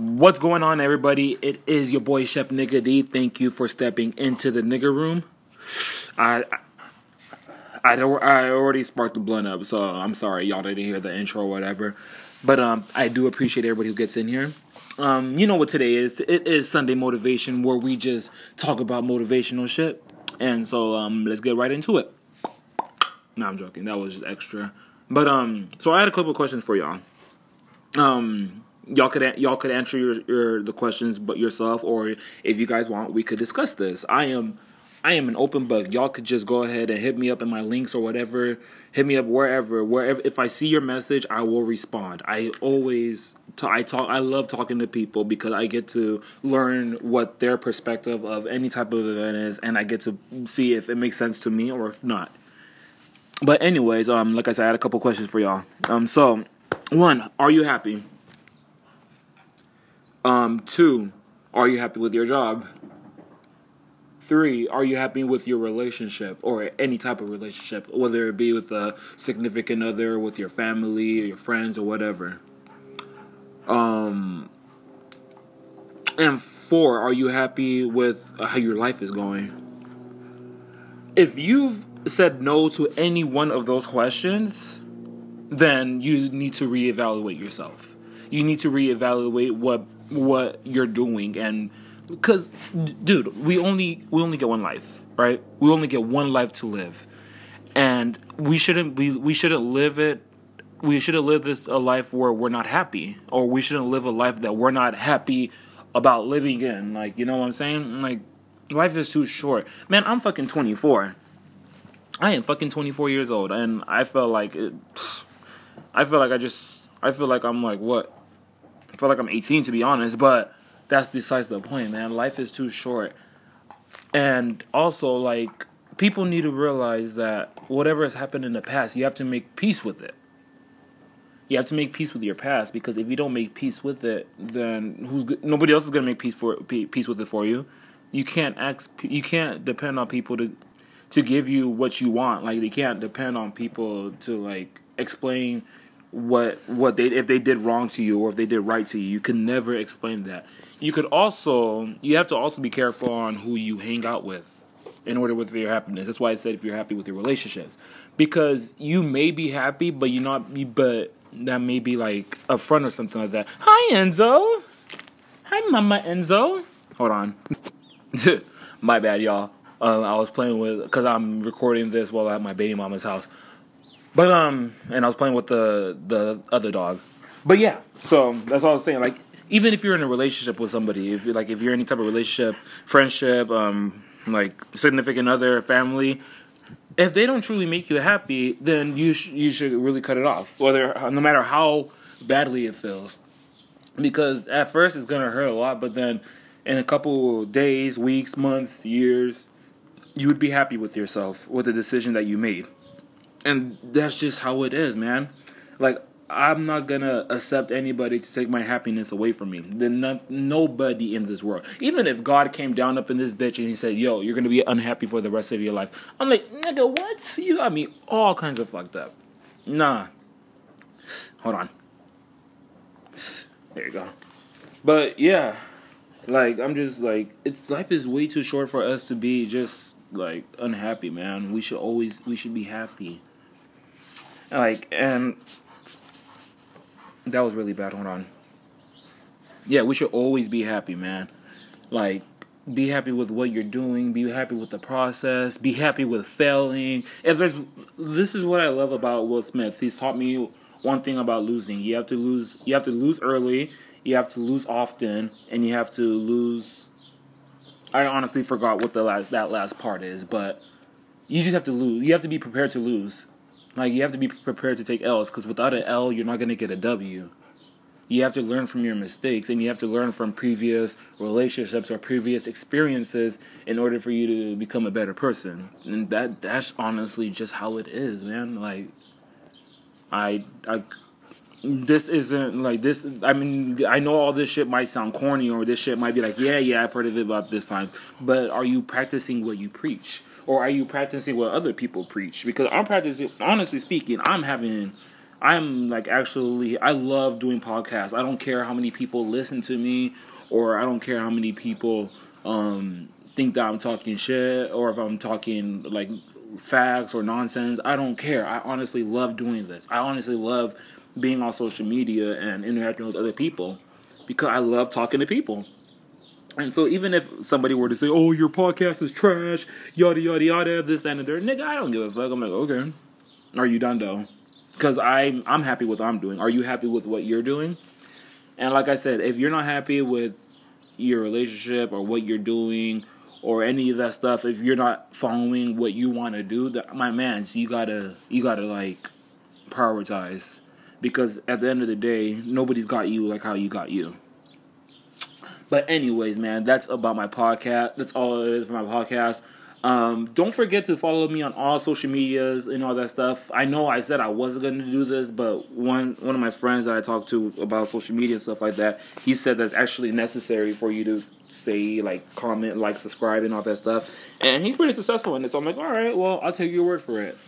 What's going on, everybody? It is your boy Chef Nigga D. Thank you for stepping into the nigga room. I I, don't, I already sparked the blunt up, so I'm sorry y'all didn't hear the intro or whatever. But um, I do appreciate everybody who gets in here. Um, you know what today is? It is Sunday motivation, where we just talk about motivational shit. And so um, let's get right into it. No, I'm joking. That was just extra. But um, so I had a couple questions for y'all. Um, y'all could y'all could answer your, your the questions but yourself, or if you guys want, we could discuss this. I am I am an open book. Y'all could just go ahead and hit me up in my links or whatever. Hit me up wherever, wherever. If I see your message, I will respond. I always, t- I talk. I love talking to people because I get to learn what their perspective of any type of event is, and I get to see if it makes sense to me or if not. But anyways, um, like I said, I had a couple questions for y'all. Um, so one, are you happy? Um, two, are you happy with your job? Three, are you happy with your relationship or any type of relationship, whether it be with a significant other, with your family, or your friends, or whatever? Um, and four, are you happy with how your life is going? If you've said no to any one of those questions, then you need to reevaluate yourself. You need to reevaluate what what you're doing and because dude we only we only get one life right? We only get one life to live. And we shouldn't we we shouldn't live it we shouldn't live this a life where we're not happy or we shouldn't live a life that we're not happy about living in. Like you know what i'm saying? Like life is too short. Man i'm fucking 24 i am fucking 24 years old and i felt like it, i feel like i just i feel like i'm like what i feel like i'm 18 to be honest but that's besides the point, man. Life is too short. And also, like, people need to realize that whatever has happened in the past, you have to make peace with it. You have to make peace with your past because if you don't make peace with it, then who's nobody else is gonna make peace for peace with it for you. You can't ask, you can't depend on people to to give you what you want. Like they can't depend on people to like explain what what they if they did wrong to you or if they did right to you. You can never explain that. You could also you have to also be careful on who you hang out with in order with your happiness. That's why I said if you're happy with your relationships, because you may be happy, but you're not. But that may be like a friend or something like that. Hi Enzo. Hi Mama Enzo. Hold on. My bad, y'all. Uh, I was playing with because I'm recording this while at my baby mama's house. But um, and I was playing with the the other dog. But yeah, so that's all I was saying. Like, even if you're in a relationship with somebody, if you're like if you're any type of relationship, friendship, um, like significant other, family, if they don't truly make you happy, then you sh- you should really cut it off. Whether no matter how badly it feels, because at first it's gonna hurt a lot, but then in a couple days, weeks, months, years, you would be happy with yourself with the decision that you made and that's just how it is, man. Like I'm not gonna accept anybody to take my happiness away from me. Then nobody in this world. Even if God came down up in this bitch and he said, "Yo, you're gonna be unhappy for the rest of your life," I'm like, "Nigga, what? You got me all kinds of fucked up." Nah. Hold on. There you go. But yeah, like I'm just like it's life is way too short for us to be just like unhappy, man. We should always we should be happy. Like, and that was really bad. Hold on. Yeah, we should always be happy, man. Like, be happy with what you're doing. Be happy with the process. Be happy with failing. If there's, this is what I love about Will Smith. He's taught me one thing about losing. You have to lose. You have to lose early. You have to lose often, and you have to lose. I honestly forgot what the last that last part is, but you just have to lose. You have to be prepared to lose. Like you have to be prepared to take L's because without an L, you're not gonna get a W. You have to learn from your mistakes and you have to learn from previous relationships or previous experiences in order for you to become a better person. And that that's honestly just how it is, man. Like I I this isn't like this I mean I know all this shit might sound corny or this shit might be like, yeah, yeah, I've heard of it about this times. But are you practicing what you preach? or are you practicing what other people preach? Because I'm practicing, honestly speaking, I'm having I'm like actually I love doing podcasts. I don't care how many people listen to me or I don't care how many people um think that I'm talking shit or if I'm talking like facts or nonsense. I don't care. I honestly love doing this. I honestly love being on social media and interacting with other people because I love talking to people. And so even if somebody were to say, "Oh, your podcast is trash," yada yada yada, this that and the third, nigga, I don't give a fuck. I'm like, okay, are you done though? Because I'm I'm happy with what I'm doing. Are you happy with what you're doing? And like I said, if you're not happy with your relationship or what you're doing or any of that stuff, if you're not following what you want to do, my man, so you gotta you gotta like prioritize because at the end of the day, nobody's got you like how you got you. But anyways, man, that's about my podcast. That's all it is for my podcast. Um, don't forget to follow me on all social medias and all that stuff. I know I said I wasn't going to do this, but one one of my friends that I talked to about social media and stuff like that, he said that's actually necessary for you to say like comment, like, subscribe, and all that stuff. And he's pretty successful in it. So I'm like, all right, well, I'll take your word for it.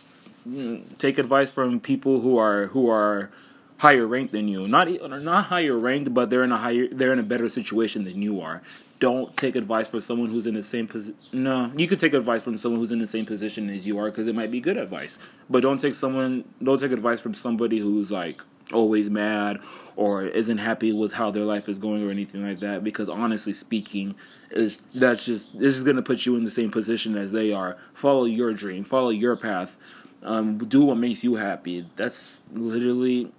Take advice from people who are who are higher ranked than you. Not not higher ranked, but they're in a higher they're in a better situation than you are. Don't take advice from someone who's in the same position. No, you could take advice from someone who's in the same position as you are because it might be good advice. But don't take someone don't take advice from somebody who's like always mad or isn't happy with how their life is going or anything like that because honestly speaking is that's just this is going to put you in the same position as they are follow your dream follow your path um, do what makes you happy that's literally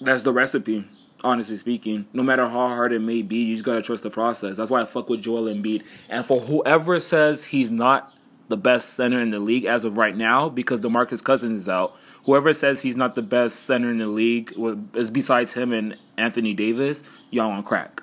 that's the recipe. Honestly speaking, no matter how hard it may be, you just gotta trust the process. That's why I fuck with Joel Embiid. And for whoever says he's not the best center in the league as of right now, because DeMarcus Cousins is out, whoever says he's not the best center in the league is besides him and Anthony Davis, y'all on crack.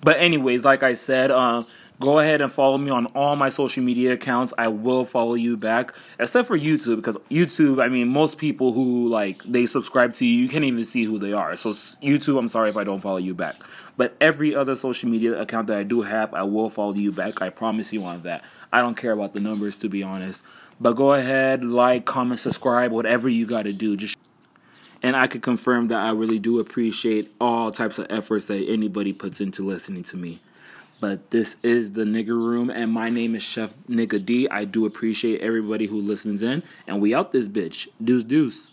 But anyways, like I said, uh, Go ahead and follow me on all my social media accounts. I will follow you back, except for YouTube, because YouTube, I mean, most people who like they subscribe to you, you can't even see who they are. So YouTube, I'm sorry if I don't follow you back. But every other social media account that I do have, I will follow you back. I promise you on that. I don't care about the numbers, to be honest. But go ahead, like, comment, subscribe, whatever you got to do. Just and I can confirm that I really do appreciate all types of efforts that anybody puts into listening to me. But this is the nigger room, and my name is Chef Nigga D. I do appreciate everybody who listens in, and we out this bitch. Deuce deuce.